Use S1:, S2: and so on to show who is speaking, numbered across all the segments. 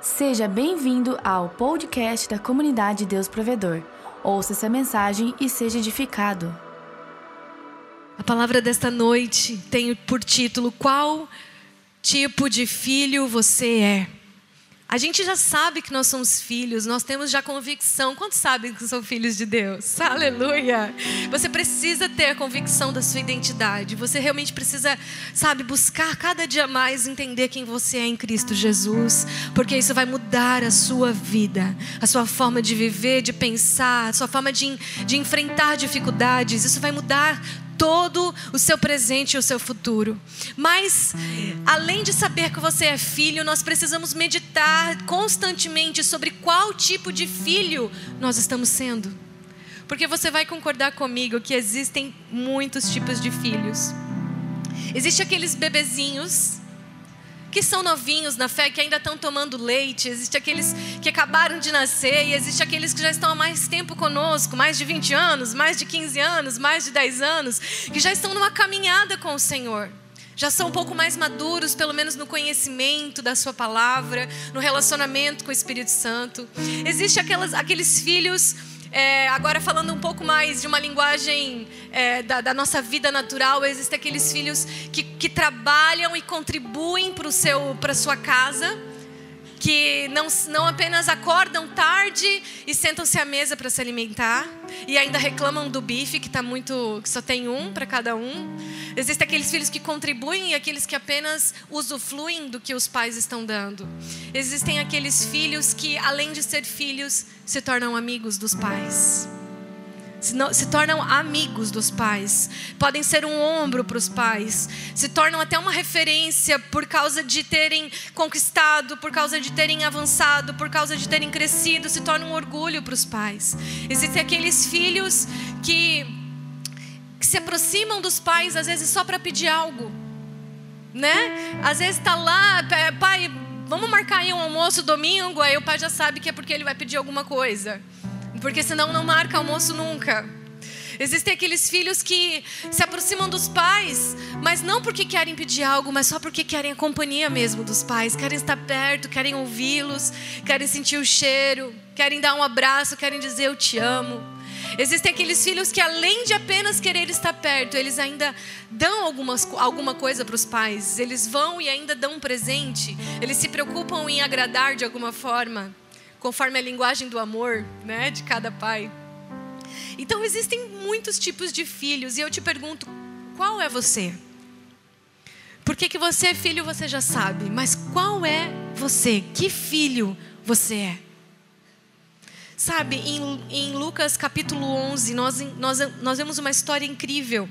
S1: Seja bem-vindo ao podcast da comunidade Deus Provedor. Ouça essa mensagem e seja edificado.
S2: A palavra desta noite tem por título: Qual tipo de filho você é? A gente já sabe que nós somos filhos, nós temos já convicção. Quantos sabem que são filhos de Deus? Aleluia! Você precisa ter a convicção da sua identidade. Você realmente precisa, sabe, buscar cada dia mais entender quem você é em Cristo Jesus, porque isso vai mudar a sua vida, a sua forma de viver, de pensar, a sua forma de, de enfrentar dificuldades. Isso vai mudar todo o seu presente e o seu futuro. Mas, além de saber que você é filho, nós precisamos meditar constantemente sobre qual tipo de filho nós estamos sendo. Porque você vai concordar comigo que existem muitos tipos de filhos. Existem aqueles bebezinhos que são novinhos na fé, que ainda estão tomando leite, existe aqueles que acabaram de nascer, e existe aqueles que já estão há mais tempo conosco, mais de 20 anos, mais de 15 anos, mais de 10 anos, que já estão numa caminhada com o Senhor. Já são um pouco mais maduros, pelo menos no conhecimento da Sua palavra, no relacionamento com o Espírito Santo. Existem aqueles filhos é, agora falando um pouco mais de uma linguagem é, da, da, nossa vida natural, existem aqueles filhos que, que trabalham e contribuem para a sua casa que não, não apenas acordam tarde e sentam-se à mesa para se alimentar e ainda reclamam do bife que tá muito que só tem um para cada um. Existem aqueles filhos que contribuem e aqueles que apenas usufruem do que os pais estão dando. Existem aqueles filhos que além de ser filhos se tornam amigos dos pais se, não, se tornam amigos dos pais, podem ser um ombro para os pais, se tornam até uma referência por causa de terem conquistado, por causa de terem avançado, por causa de terem crescido, se tornam um orgulho para os pais. Existem aqueles filhos que, que se aproximam dos pais, às vezes só para pedir algo, né? Às vezes está lá, pai, vamos marcar aí um almoço domingo, aí o pai já sabe que é porque ele vai pedir alguma coisa porque senão não marca almoço nunca. Existem aqueles filhos que se aproximam dos pais, mas não porque querem pedir algo, mas só porque querem a companhia mesmo dos pais, querem estar perto, querem ouvi-los, querem sentir o cheiro, querem dar um abraço, querem dizer eu te amo. Existem aqueles filhos que, além de apenas querer estar perto, eles ainda dão algumas, alguma coisa para os pais. Eles vão e ainda dão um presente. Eles se preocupam em agradar de alguma forma conforme a linguagem do amor, né, de cada pai. Então existem muitos tipos de filhos e eu te pergunto, qual é você? Porque que você é filho, você já sabe, mas qual é você? Que filho você é? Sabe, em, em Lucas capítulo 11, nós, nós, nós vemos uma história incrível,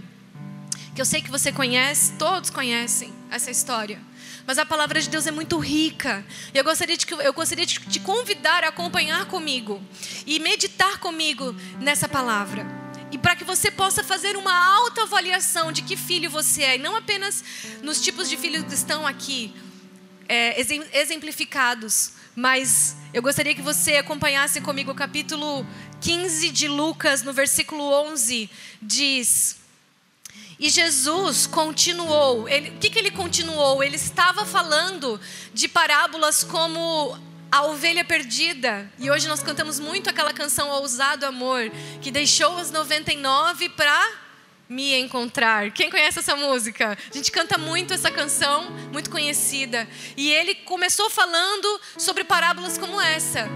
S2: que eu sei que você conhece, todos conhecem essa história. Mas a palavra de Deus é muito rica. E eu gostaria de, eu gostaria de te convidar a acompanhar comigo e meditar comigo nessa palavra. E para que você possa fazer uma autoavaliação de que filho você é, e não apenas nos tipos de filhos que estão aqui é, exemplificados, mas eu gostaria que você acompanhasse comigo o capítulo 15 de Lucas, no versículo 11, diz: e Jesus continuou. Ele, o que, que ele continuou? Ele estava falando de parábolas como a ovelha perdida. E hoje nós cantamos muito aquela canção Ousado Amor, que deixou as 99 para me encontrar. Quem conhece essa música? A gente canta muito essa canção, muito conhecida. E ele começou falando sobre parábolas como essa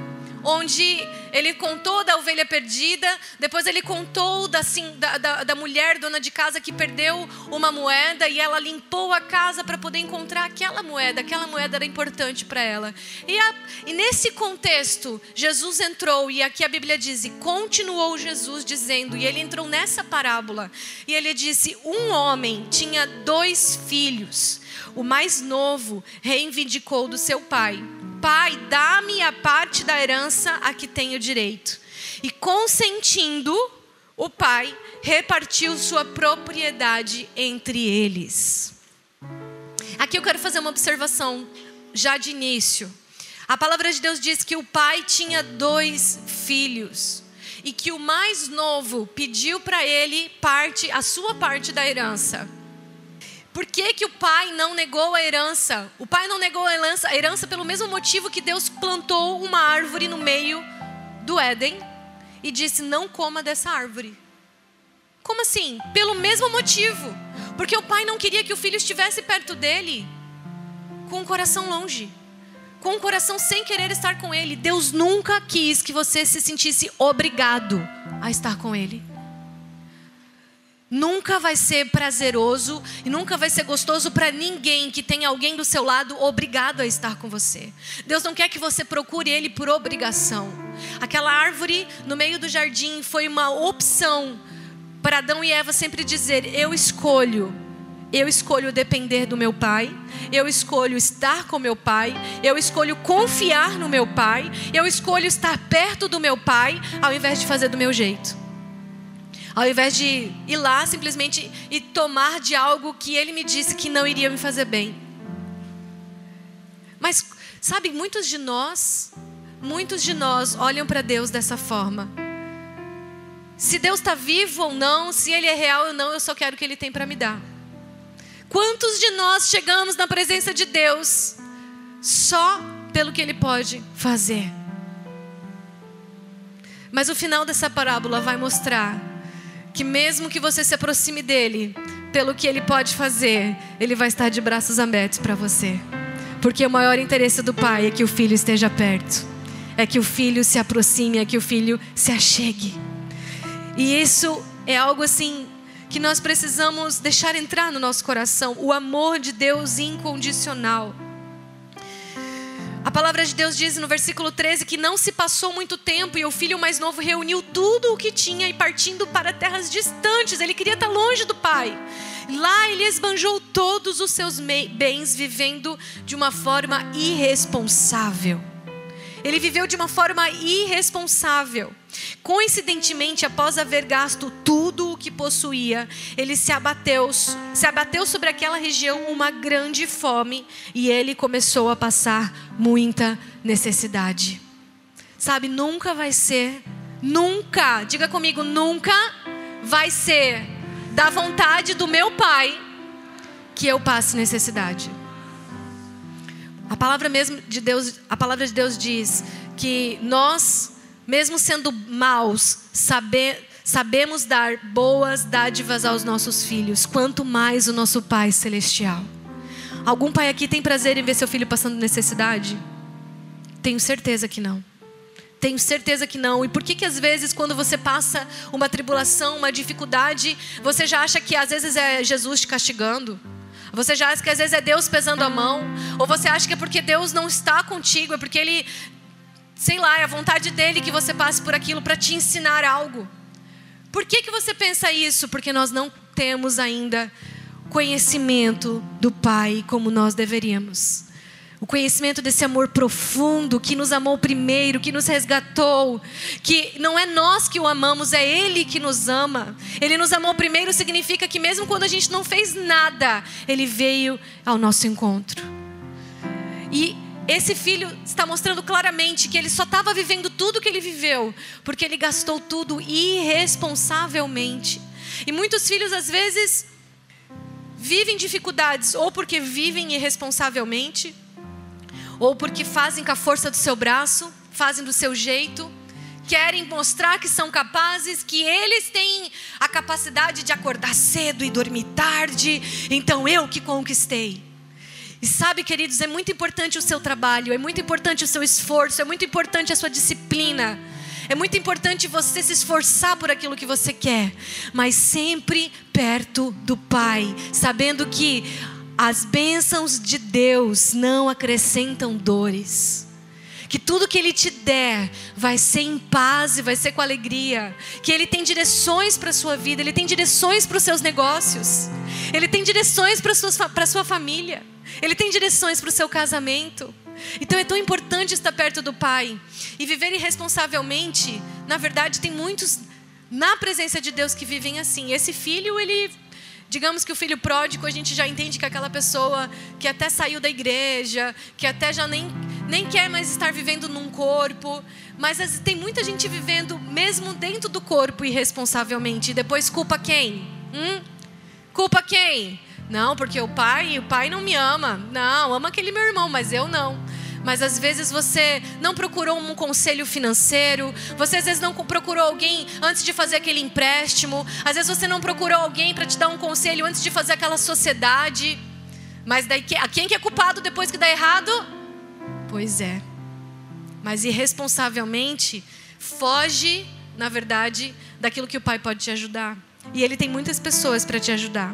S2: onde ele contou da ovelha perdida, depois ele contou da, assim, da, da, da mulher dona de casa que perdeu uma moeda e ela limpou a casa para poder encontrar aquela moeda, aquela moeda era importante para ela. E, a, e nesse contexto, Jesus entrou, e aqui a Bíblia diz, e continuou Jesus dizendo, e ele entrou nessa parábola, e ele disse: Um homem tinha dois filhos, o mais novo reivindicou do seu pai Pai, dá-me a parte da herança a que tenho direito. E consentindo, o pai repartiu sua propriedade entre eles. Aqui eu quero fazer uma observação já de início. A palavra de Deus diz que o pai tinha dois filhos e que o mais novo pediu para ele parte, a sua parte da herança. Por que, que o pai não negou a herança? O pai não negou a herança, a herança pelo mesmo motivo que Deus plantou uma árvore no meio do Éden e disse: Não coma dessa árvore. Como assim? Pelo mesmo motivo. Porque o pai não queria que o filho estivesse perto dele com o coração longe, com o coração sem querer estar com ele. Deus nunca quis que você se sentisse obrigado a estar com ele. Nunca vai ser prazeroso e nunca vai ser gostoso para ninguém que tem alguém do seu lado obrigado a estar com você. Deus não quer que você procure Ele por obrigação. Aquela árvore no meio do jardim foi uma opção para Adão e Eva sempre dizer: Eu escolho. Eu escolho depender do meu pai, eu escolho estar com meu pai, eu escolho confiar no meu pai, eu escolho estar perto do meu pai, ao invés de fazer do meu jeito. Ao invés de ir lá simplesmente e tomar de algo que ele me disse que não iria me fazer bem. Mas, sabe, muitos de nós, muitos de nós olham para Deus dessa forma. Se Deus está vivo ou não, se Ele é real ou não, eu só quero o que Ele tem para me dar. Quantos de nós chegamos na presença de Deus só pelo que Ele pode fazer? Mas o final dessa parábola vai mostrar que mesmo que você se aproxime dele, pelo que ele pode fazer, ele vai estar de braços abertos para você. Porque o maior interesse do pai é que o filho esteja perto, é que o filho se aproxime, é que o filho se achegue. E isso é algo assim que nós precisamos deixar entrar no nosso coração, o amor de Deus incondicional. A palavra de Deus diz no versículo 13 que não se passou muito tempo e o filho mais novo reuniu tudo o que tinha e partindo para terras distantes, ele queria estar longe do pai. Lá ele esbanjou todos os seus bens, vivendo de uma forma irresponsável. Ele viveu de uma forma irresponsável. Coincidentemente, após haver gasto tudo o que possuía, ele se abateu, se abateu sobre aquela região uma grande fome e ele começou a passar muita necessidade. Sabe, nunca vai ser, nunca, diga comigo, nunca vai ser da vontade do meu pai que eu passe necessidade. A palavra mesmo de Deus, a palavra de Deus diz que nós, mesmo sendo maus, sabe, sabemos dar boas dádivas aos nossos filhos, quanto mais o nosso Pai celestial. Algum pai aqui tem prazer em ver seu filho passando necessidade? Tenho certeza que não. Tenho certeza que não. E por que que às vezes quando você passa uma tribulação, uma dificuldade, você já acha que às vezes é Jesus te castigando? Você já acha que às vezes é Deus pesando a mão? Ou você acha que é porque Deus não está contigo, é porque Ele, sei lá, é a vontade dele que você passe por aquilo para te ensinar algo? Por que, que você pensa isso? Porque nós não temos ainda conhecimento do Pai como nós deveríamos. O conhecimento desse amor profundo que nos amou primeiro, que nos resgatou, que não é nós que o amamos, é Ele que nos ama. Ele nos amou primeiro significa que mesmo quando a gente não fez nada, Ele veio ao nosso encontro. E esse filho está mostrando claramente que ele só estava vivendo tudo que ele viveu, porque ele gastou tudo irresponsavelmente. E muitos filhos, às vezes, vivem dificuldades ou porque vivem irresponsavelmente, ou porque fazem com a força do seu braço, fazem do seu jeito, querem mostrar que são capazes, que eles têm a capacidade de acordar cedo e dormir tarde, então eu que conquistei. E sabe, queridos, é muito importante o seu trabalho, é muito importante o seu esforço, é muito importante a sua disciplina. É muito importante você se esforçar por aquilo que você quer, mas sempre perto do Pai, sabendo que as bênçãos de Deus não acrescentam dores. Que tudo que Ele te der vai ser em paz e vai ser com alegria. Que Ele tem direções para a sua vida, Ele tem direções para os seus negócios, Ele tem direções para a sua família, Ele tem direções para o seu casamento. Então é tão importante estar perto do Pai e viver irresponsavelmente. Na verdade, tem muitos na presença de Deus que vivem assim. Esse filho, ele Digamos que o filho pródigo, a gente já entende que é aquela pessoa que até saiu da igreja, que até já nem, nem quer mais estar vivendo num corpo, mas tem muita gente vivendo mesmo dentro do corpo irresponsavelmente. E depois culpa quem? Hum? Culpa quem? Não, porque o pai, o pai não me ama. Não, ama aquele meu irmão, mas eu não. Mas às vezes você não procurou um conselho financeiro, você às vezes não procurou alguém antes de fazer aquele empréstimo, às vezes você não procurou alguém para te dar um conselho antes de fazer aquela sociedade. Mas daí a quem que é culpado depois que dá errado? Pois é. Mas irresponsavelmente foge, na verdade, daquilo que o pai pode te ajudar. E ele tem muitas pessoas para te ajudar.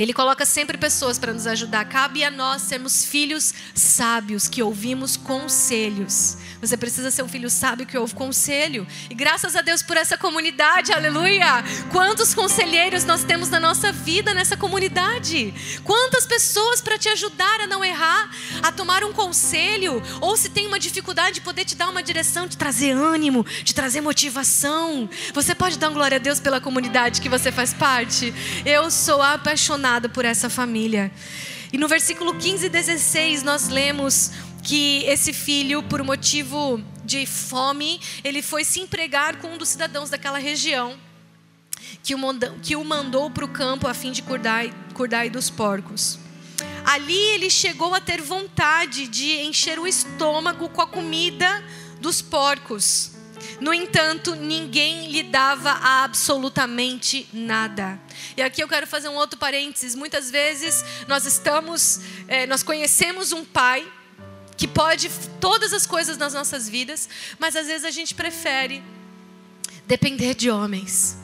S2: Ele coloca sempre pessoas para nos ajudar. Cabe a nós sermos filhos sábios que ouvimos conselhos. Você precisa ser um filho sábio que ouve conselho. E graças a Deus por essa comunidade, aleluia! Quantos conselheiros nós temos na nossa vida nessa comunidade? Quantas pessoas para te ajudar a não errar, a tomar um conselho, ou se tem uma dificuldade, poder te dar uma direção, de trazer ânimo, de trazer motivação. Você pode dar glória a Deus pela comunidade que você faz parte? Eu sou apaixonada por essa família. E no versículo 15 e 16 nós lemos que esse filho, por motivo de fome, ele foi se empregar com um dos cidadãos daquela região, que o, mandou, que o mandou para o campo a fim de cuidar dos porcos. Ali ele chegou a ter vontade de encher o estômago com a comida dos porcos. No entanto, ninguém lhe dava absolutamente nada. E aqui eu quero fazer um outro parênteses. Muitas vezes nós estamos, é, nós conhecemos um pai que pode todas as coisas nas nossas vidas, mas às vezes a gente prefere depender de homens.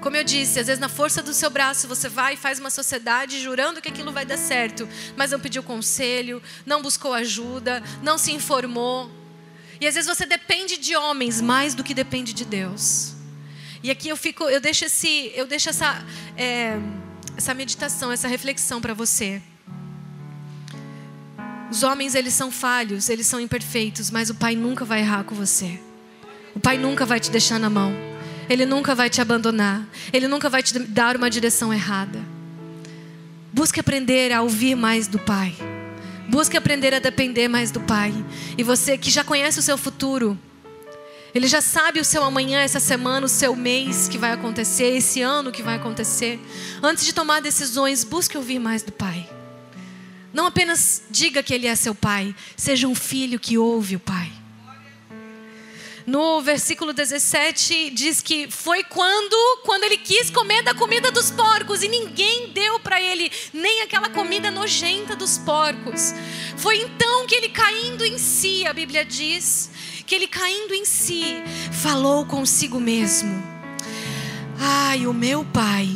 S2: Como eu disse, às vezes na força do seu braço você vai e faz uma sociedade jurando que aquilo vai dar certo, mas não pediu conselho, não buscou ajuda, não se informou. E às vezes você depende de homens mais do que depende de Deus. E aqui eu fico, eu deixo esse, eu deixo essa, é, essa meditação, essa reflexão para você. Os homens eles são falhos, eles são imperfeitos, mas o Pai nunca vai errar com você. O Pai nunca vai te deixar na mão. Ele nunca vai te abandonar. Ele nunca vai te dar uma direção errada. Busque aprender a ouvir mais do Pai. Busque aprender a depender mais do Pai. E você que já conhece o seu futuro, Ele já sabe o seu amanhã, essa semana, o seu mês que vai acontecer, esse ano que vai acontecer. Antes de tomar decisões, busque ouvir mais do Pai. Não apenas diga que Ele é seu Pai, seja um filho que ouve o Pai. No versículo 17 diz que foi quando, quando ele quis comer da comida dos porcos e ninguém deu para ele nem aquela comida nojenta dos porcos. Foi então que ele caindo em si, a Bíblia diz, que ele caindo em si, falou consigo mesmo: Ai, o meu pai,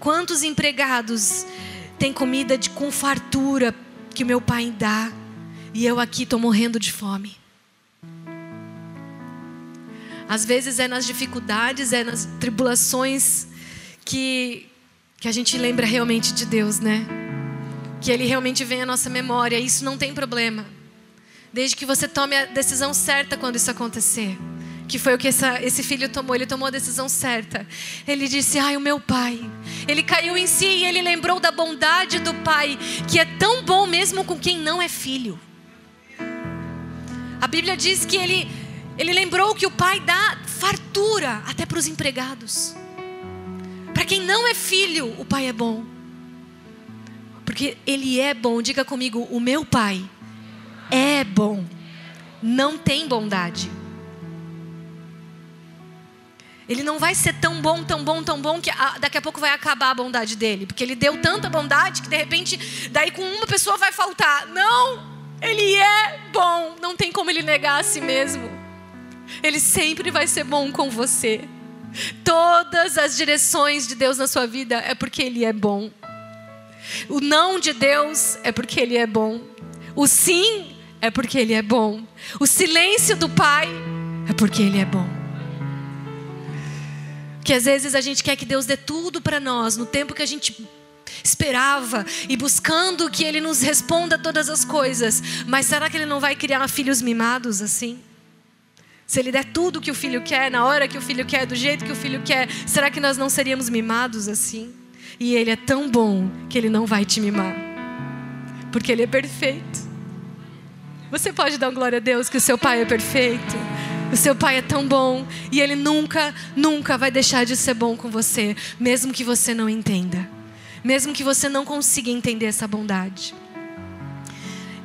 S2: quantos empregados têm comida de com fartura que o meu pai dá, e eu aqui estou morrendo de fome. Às vezes é nas dificuldades, é nas tribulações que, que a gente lembra realmente de Deus, né? Que Ele realmente vem à nossa memória. Isso não tem problema. Desde que você tome a decisão certa quando isso acontecer. Que foi o que essa, esse filho tomou. Ele tomou a decisão certa. Ele disse: Ai, o meu pai. Ele caiu em si e ele lembrou da bondade do pai, que é tão bom mesmo com quem não é filho. A Bíblia diz que ele ele lembrou que o pai dá fartura até para os empregados. Para quem não é filho, o pai é bom. Porque ele é bom. Diga comigo, o meu pai é bom. Não tem bondade. Ele não vai ser tão bom, tão bom, tão bom que daqui a pouco vai acabar a bondade dele, porque ele deu tanta bondade que de repente daí com uma pessoa vai faltar. Não, ele é bom, não tem como ele negar a si mesmo. Ele sempre vai ser bom com você. Todas as direções de Deus na sua vida é porque Ele é bom. O não de Deus é porque Ele é bom. O sim é porque Ele é bom. O silêncio do Pai é porque Ele é bom. Que às vezes a gente quer que Deus dê tudo para nós no tempo que a gente esperava e buscando que Ele nos responda todas as coisas. Mas será que Ele não vai criar filhos mimados assim? Se ele der tudo que o filho quer, na hora que o filho quer, do jeito que o filho quer, será que nós não seríamos mimados assim? E ele é tão bom que ele não vai te mimar, porque ele é perfeito. Você pode dar glória a Deus que o seu pai é perfeito? O seu pai é tão bom e ele nunca, nunca vai deixar de ser bom com você, mesmo que você não entenda. mesmo que você não consiga entender essa bondade.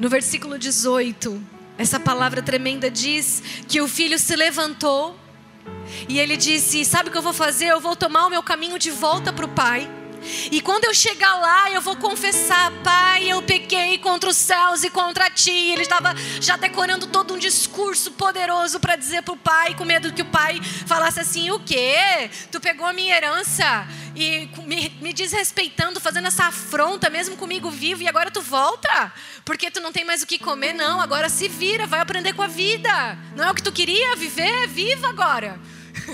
S2: No versículo 18, essa palavra tremenda diz que o filho se levantou e ele disse: Sabe o que eu vou fazer? Eu vou tomar o meu caminho de volta para o pai. E quando eu chegar lá, eu vou confessar, Pai, eu pequei contra os céus e contra ti. Ele estava já decorando todo um discurso poderoso para dizer para o pai, com medo que o pai falasse assim: O quê? Tu pegou a minha herança e me, me desrespeitando, fazendo essa afronta, mesmo comigo vivo, e agora tu volta? Porque tu não tem mais o que comer? Não, agora se vira, vai aprender com a vida. Não é o que tu queria viver? Viva agora.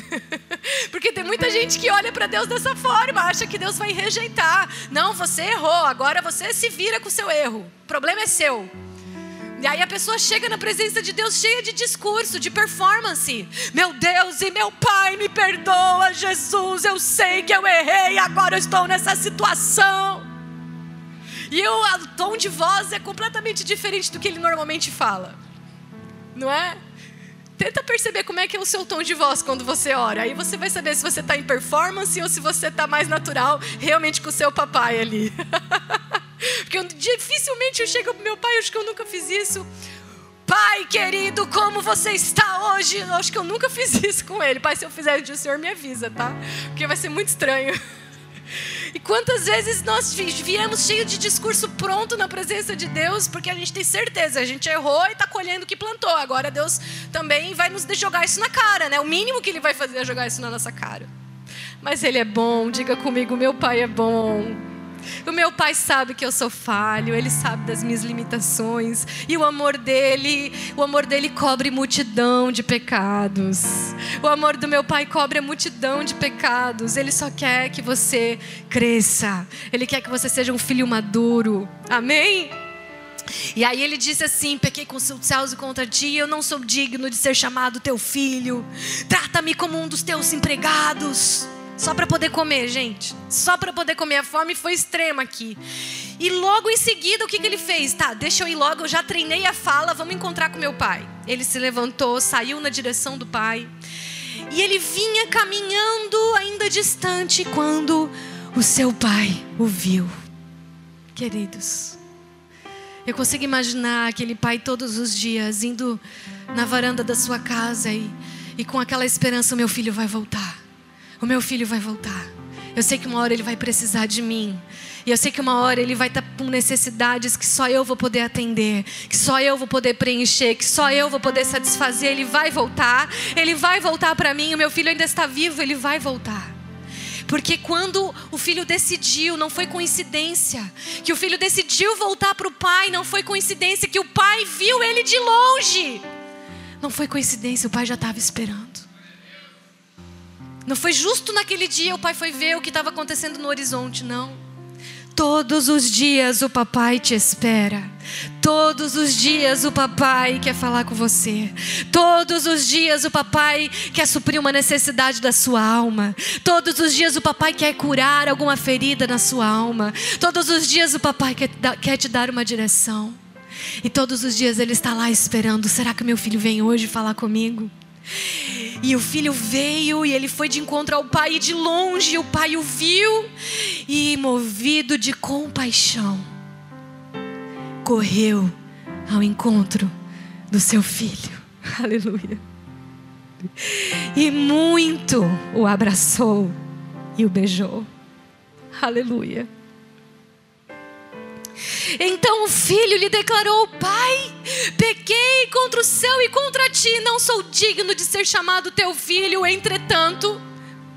S2: Porque tem muita gente que olha para Deus dessa forma, acha que Deus vai rejeitar. Não, você errou, agora você se vira com o seu erro. O problema é seu. E aí a pessoa chega na presença de Deus cheia de discurso, de performance. Meu Deus e meu Pai, me perdoa, Jesus. Eu sei que eu errei, agora eu estou nessa situação. E o tom de voz é completamente diferente do que ele normalmente fala. Não é? Tenta perceber como é que é o seu tom de voz quando você ora. Aí você vai saber se você está em performance ou se você está mais natural, realmente com o seu papai ali. Porque eu, dificilmente eu chego pro meu pai, acho que eu nunca fiz isso. Pai querido, como você está hoje? Eu acho que eu nunca fiz isso com ele. Pai, se eu fizer o senhor me avisa, tá? Porque vai ser muito estranho. E quantas vezes nós viemos cheio de discurso pronto na presença de Deus, porque a gente tem certeza, a gente errou e está colhendo o que plantou. Agora Deus também vai nos jogar isso na cara, né? O mínimo que Ele vai fazer é jogar isso na nossa cara. Mas Ele é bom, diga comigo, meu Pai é bom. O meu pai sabe que eu sou falho, ele sabe das minhas limitações, e o amor dele, o amor dele cobre multidão de pecados. O amor do meu pai cobre a multidão de pecados. Ele só quer que você cresça. Ele quer que você seja um filho maduro. Amém? E aí ele disse assim: Pequei com os céus e contra ti, eu não sou digno de ser chamado teu filho. Trata-me como um dos teus empregados. Só para poder comer, gente. Só para poder comer. A fome foi extrema aqui. E logo em seguida, o que, que ele fez? Tá, deixa eu ir logo, eu já treinei a fala, vamos encontrar com meu pai. Ele se levantou, saiu na direção do pai. E ele vinha caminhando ainda distante quando o seu pai o viu. Queridos, eu consigo imaginar aquele pai todos os dias indo na varanda da sua casa e, e com aquela esperança: meu filho vai voltar o meu filho vai voltar. Eu sei que uma hora ele vai precisar de mim. E eu sei que uma hora ele vai estar com necessidades que só eu vou poder atender, que só eu vou poder preencher, que só eu vou poder satisfazer. Ele vai voltar, ele vai voltar para mim. O meu filho ainda está vivo, ele vai voltar. Porque quando o filho decidiu, não foi coincidência, que o filho decidiu voltar para o pai, não foi coincidência, que o pai viu ele de longe. Não foi coincidência, o pai já estava esperando. Não foi justo naquele dia o pai foi ver o que estava acontecendo no horizonte, não. Todos os dias o papai te espera. Todos os dias o papai quer falar com você. Todos os dias o papai quer suprir uma necessidade da sua alma. Todos os dias o papai quer curar alguma ferida na sua alma. Todos os dias o papai quer, quer te dar uma direção. E todos os dias ele está lá esperando: será que meu filho vem hoje falar comigo? E o filho veio e ele foi de encontro ao pai, e de longe o pai o viu, e movido de compaixão, correu ao encontro do seu filho. Aleluia. E muito o abraçou e o beijou. Aleluia. Então o filho lhe declarou: Pai, pequei contra o céu e contra ti, não sou digno de ser chamado teu filho. Entretanto,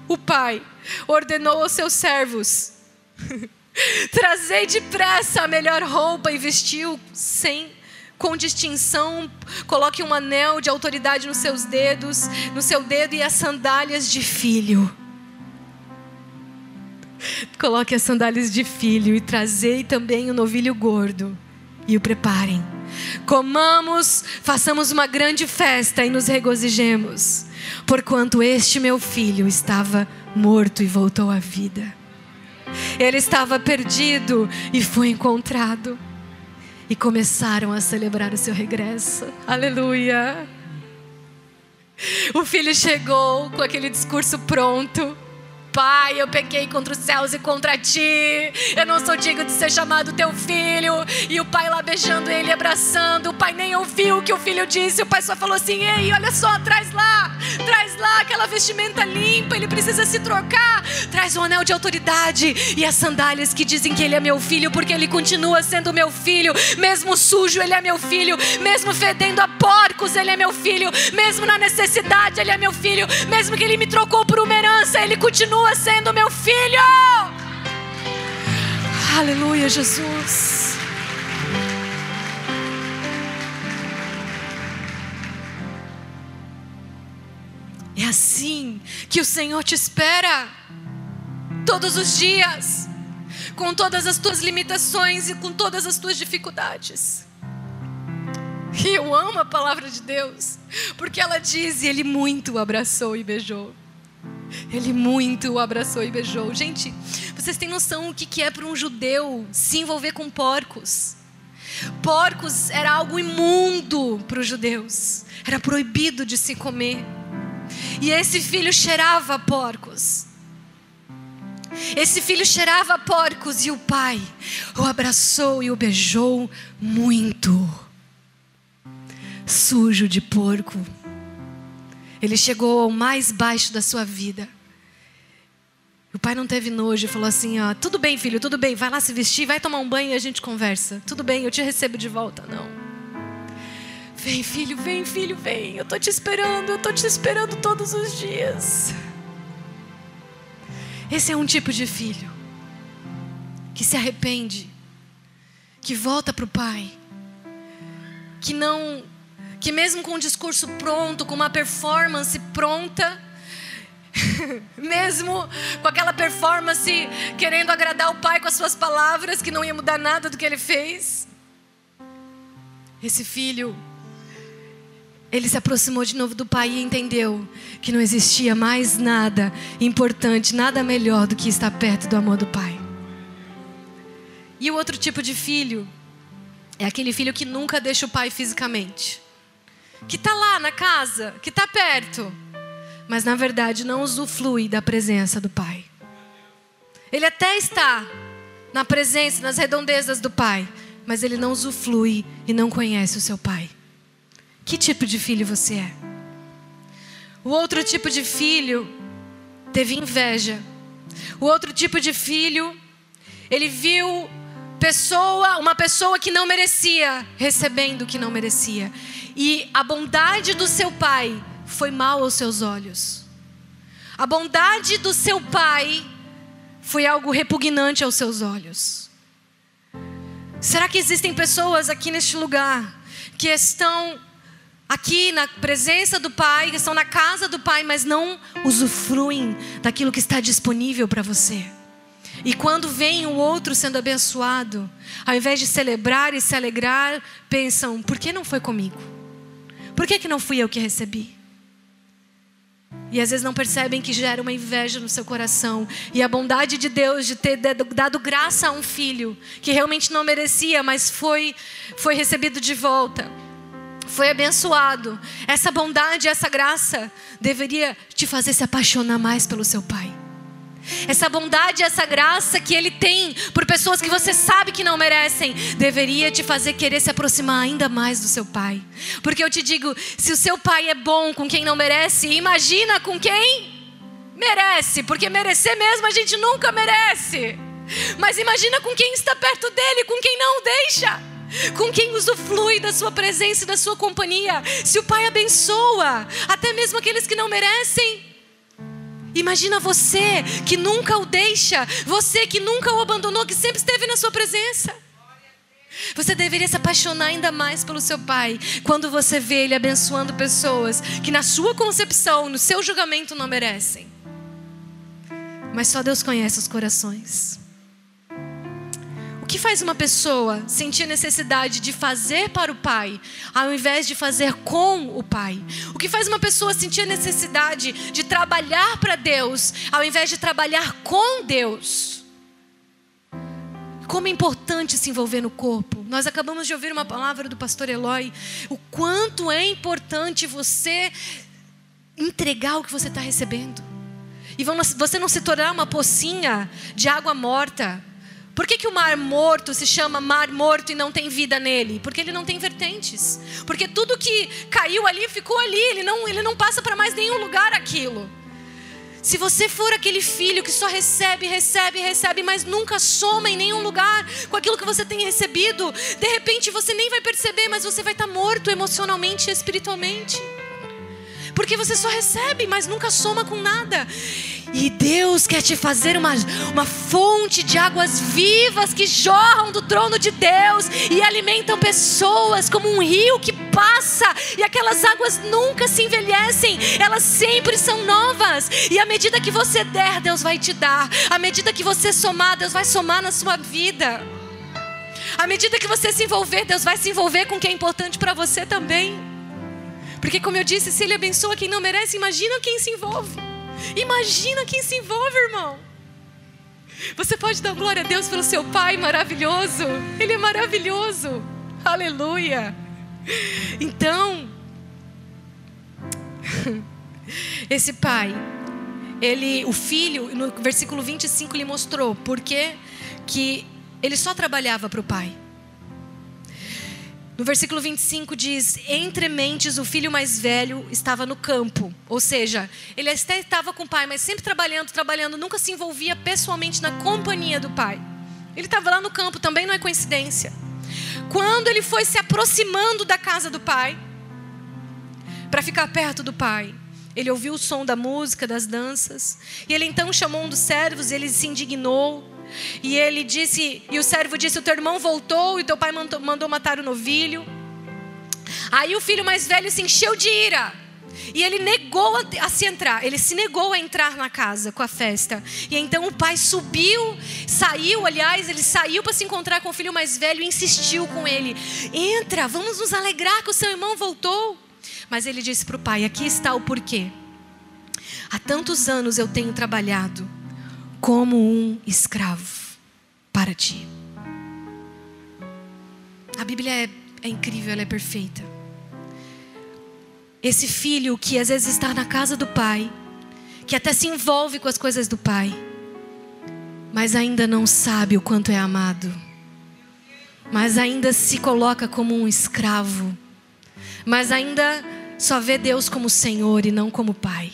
S2: o pai ordenou aos seus servos: Trazei depressa a melhor roupa e vestiu sem com distinção, coloque um anel de autoridade nos seus dedos, no seu dedo e as sandálias de filho. Coloque as sandálias de filho e trazei também o novilho gordo e o preparem. Comamos, façamos uma grande festa e nos regozijemos, porquanto este meu filho estava morto e voltou à vida. Ele estava perdido e foi encontrado. E começaram a celebrar o seu regresso. Aleluia! O filho chegou com aquele discurso pronto pai, eu pequei contra os céus e contra ti. Eu não sou digno de ser chamado teu filho. E o pai lá beijando ele, abraçando. O pai nem ouviu o que o filho disse. O pai só falou assim: Ei, olha só, traz lá, traz lá aquela vestimenta limpa. Ele precisa se trocar. Traz o um anel de autoridade e as sandálias que dizem que ele é meu filho, porque ele continua sendo meu filho. Mesmo sujo, ele é meu filho. Mesmo fedendo a porcos, ele é meu filho. Mesmo na necessidade, ele é meu filho. Mesmo que ele me trocou por uma herança, ele continua sendo meu filho. Aleluia, Jesus. É assim que o Senhor te espera todos os dias, com todas as tuas limitações e com todas as tuas dificuldades. E eu amo a palavra de Deus, porque ela diz: e Ele muito o abraçou e beijou. Ele muito o abraçou e beijou. Gente, vocês têm noção o que é para um judeu se envolver com porcos? Porcos era algo imundo para os judeus, era proibido de se comer. E esse filho cheirava porcos. Esse filho cheirava porcos e o pai o abraçou e o beijou muito. Sujo de porco. Ele chegou ao mais baixo da sua vida. O pai não teve nojo e falou assim: ó, tudo bem, filho, tudo bem, vai lá se vestir, vai tomar um banho e a gente conversa. Tudo bem, eu te recebo de volta. Não. Vem, filho, vem, filho, vem. Eu tô te esperando, eu tô te esperando todos os dias. Esse é um tipo de filho que se arrepende, que volta para o pai, que não que mesmo com um discurso pronto, com uma performance pronta, mesmo com aquela performance querendo agradar o pai com as suas palavras, que não ia mudar nada do que ele fez, esse filho, ele se aproximou de novo do pai e entendeu que não existia mais nada importante, nada melhor do que estar perto do amor do pai. E o outro tipo de filho é aquele filho que nunca deixa o pai fisicamente que está lá na casa, que está perto, mas na verdade não usufrui da presença do Pai. Ele até está na presença, nas redondezas do Pai, mas ele não usufrui e não conhece o seu Pai. Que tipo de filho você é? O outro tipo de filho teve inveja. O outro tipo de filho, ele viu pessoa, uma pessoa que não merecia, recebendo o que não merecia e a bondade do seu pai foi mal aos seus olhos. A bondade do seu pai foi algo repugnante aos seus olhos. Será que existem pessoas aqui neste lugar que estão aqui na presença do Pai, estão na casa do Pai, mas não usufruem daquilo que está disponível para você? E quando vem o outro sendo abençoado, ao invés de celebrar e se alegrar, pensam: por que não foi comigo? Por que, que não fui eu que recebi? E às vezes não percebem que gera uma inveja no seu coração. E a bondade de Deus de ter dado graça a um filho que realmente não merecia, mas foi, foi recebido de volta. Foi abençoado. Essa bondade, essa graça deveria te fazer se apaixonar mais pelo seu pai essa bondade, essa graça que Ele tem por pessoas que você sabe que não merecem, deveria te fazer querer se aproximar ainda mais do seu Pai. Porque eu te digo: se o seu Pai é bom com quem não merece, imagina com quem merece, porque merecer mesmo a gente nunca merece. Mas imagina com quem está perto dele, com quem não o deixa com quem usufrui da sua presença e da sua companhia. Se o Pai abençoa, até mesmo aqueles que não merecem, Imagina você que nunca o deixa, você que nunca o abandonou, que sempre esteve na sua presença. Você deveria se apaixonar ainda mais pelo seu pai quando você vê ele abençoando pessoas que, na sua concepção, no seu julgamento, não merecem. Mas só Deus conhece os corações. O que faz uma pessoa sentir a necessidade de fazer para o pai, ao invés de fazer com o pai? O que faz uma pessoa sentir a necessidade de trabalhar para Deus, ao invés de trabalhar com Deus? Como é importante se envolver no corpo. Nós acabamos de ouvir uma palavra do pastor Eloy. O quanto é importante você entregar o que você está recebendo. e você não se tornar uma pocinha de água morta. Por que, que o mar morto se chama mar morto e não tem vida nele? Porque ele não tem vertentes. Porque tudo que caiu ali ficou ali, ele não, ele não passa para mais nenhum lugar aquilo. Se você for aquele filho que só recebe, recebe, recebe, mas nunca soma em nenhum lugar com aquilo que você tem recebido, de repente você nem vai perceber, mas você vai estar morto emocionalmente e espiritualmente. Porque você só recebe, mas nunca soma com nada. E Deus quer te fazer uma, uma fonte de águas vivas que jorram do trono de Deus e alimentam pessoas como um rio que passa e aquelas águas nunca se envelhecem, elas sempre são novas. E à medida que você der, Deus vai te dar. À medida que você somar, Deus vai somar na sua vida. À medida que você se envolver, Deus vai se envolver com quem é importante para você também. Porque, como eu disse, se Ele abençoa quem não merece, imagina quem se envolve. Imagina quem se envolve, irmão. Você pode dar glória a Deus pelo seu pai maravilhoso. Ele é maravilhoso. Aleluia. Então, esse pai, ele, o filho, no versículo 25 lhe mostrou porque que ele só trabalhava para o pai. No versículo 25 diz: Entre mentes, o filho mais velho estava no campo. Ou seja, ele até estava com o pai, mas sempre trabalhando, trabalhando, nunca se envolvia pessoalmente na companhia do pai. Ele estava lá no campo, também não é coincidência. Quando ele foi se aproximando da casa do pai, para ficar perto do pai, ele ouviu o som da música, das danças, e ele então chamou um dos servos, ele se indignou e ele disse, e o servo disse: O teu irmão voltou e teu pai mandou, mandou matar o novilho. Aí o filho mais velho se encheu de ira. E ele negou a, a, se entrar, ele se negou a entrar na casa com a festa. E então o pai subiu, saiu, aliás, ele saiu para se encontrar com o filho mais velho e insistiu com ele: Entra, vamos nos alegrar que o seu irmão voltou. Mas ele disse para o pai: Aqui está o porquê. Há tantos anos eu tenho trabalhado como um escravo para ti. A Bíblia é, é incrível, ela é perfeita. Esse filho que às vezes está na casa do pai, que até se envolve com as coisas do pai, mas ainda não sabe o quanto é amado, mas ainda se coloca como um escravo, mas ainda só vê Deus como Senhor e não como Pai.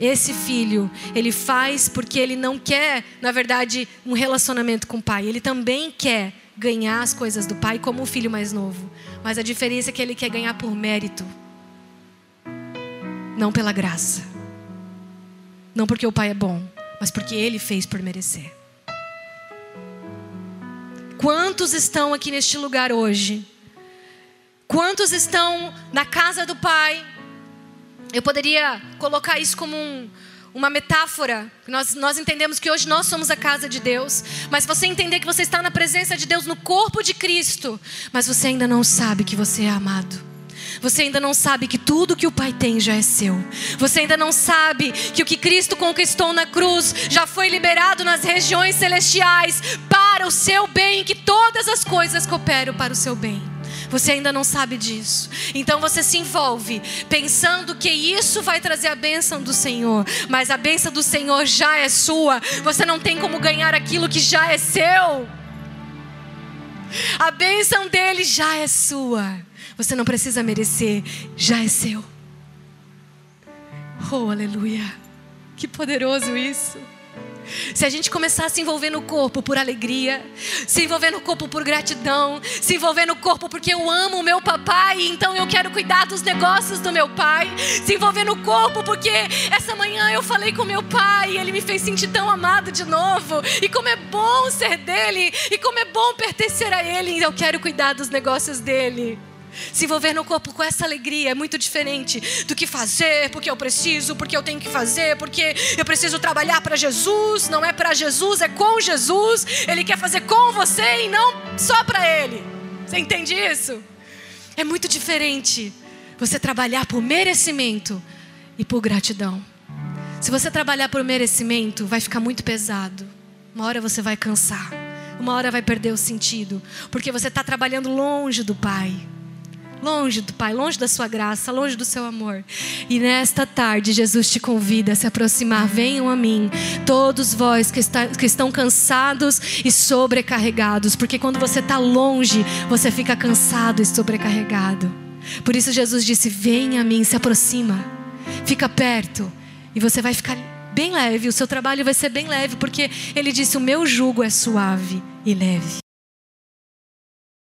S2: Esse filho, ele faz porque ele não quer, na verdade, um relacionamento com o pai. Ele também quer ganhar as coisas do pai como o filho mais novo. Mas a diferença é que ele quer ganhar por mérito, não pela graça. Não porque o pai é bom, mas porque ele fez por merecer. Quantos estão aqui neste lugar hoje? Quantos estão na casa do pai? Eu poderia colocar isso como um, uma metáfora. Nós, nós entendemos que hoje nós somos a casa de Deus. Mas você entender que você está na presença de Deus, no corpo de Cristo, mas você ainda não sabe que você é amado. Você ainda não sabe que tudo que o Pai tem já é seu. Você ainda não sabe que o que Cristo conquistou na cruz já foi liberado nas regiões celestiais para o seu bem, que todas as coisas cooperam para o seu bem. Você ainda não sabe disso. Então você se envolve pensando que isso vai trazer a bênção do Senhor. Mas a bênção do Senhor já é sua. Você não tem como ganhar aquilo que já é seu. A bênção dele já é sua. Você não precisa merecer, já é seu. Oh, aleluia. Que poderoso isso. Se a gente começar a se envolver no corpo por alegria, se envolver no corpo por gratidão, se envolver no corpo porque eu amo o meu papai, então eu quero cuidar dos negócios do meu pai, se envolver no corpo porque essa manhã eu falei com meu pai e ele me fez sentir tão amado de novo, e como é bom ser dele, e como é bom pertencer a ele, e eu quero cuidar dos negócios dele. Se envolver no corpo com essa alegria é muito diferente do que fazer porque eu preciso, porque eu tenho que fazer, porque eu preciso trabalhar para Jesus. Não é para Jesus, é com Jesus. Ele quer fazer com você e não só para Ele. Você entende isso? É muito diferente você trabalhar por merecimento e por gratidão. Se você trabalhar por merecimento, vai ficar muito pesado. Uma hora você vai cansar. Uma hora vai perder o sentido. Porque você está trabalhando longe do Pai longe do Pai, longe da sua graça, longe do seu amor. E nesta tarde, Jesus te convida a se aproximar. Venham a mim, todos vós que, está, que estão cansados e sobrecarregados, porque quando você está longe, você fica cansado e sobrecarregado. Por isso, Jesus disse: Venha a mim, se aproxima, fica perto, e você vai ficar bem leve, o seu trabalho vai ser bem leve, porque Ele disse: O meu jugo é suave e leve.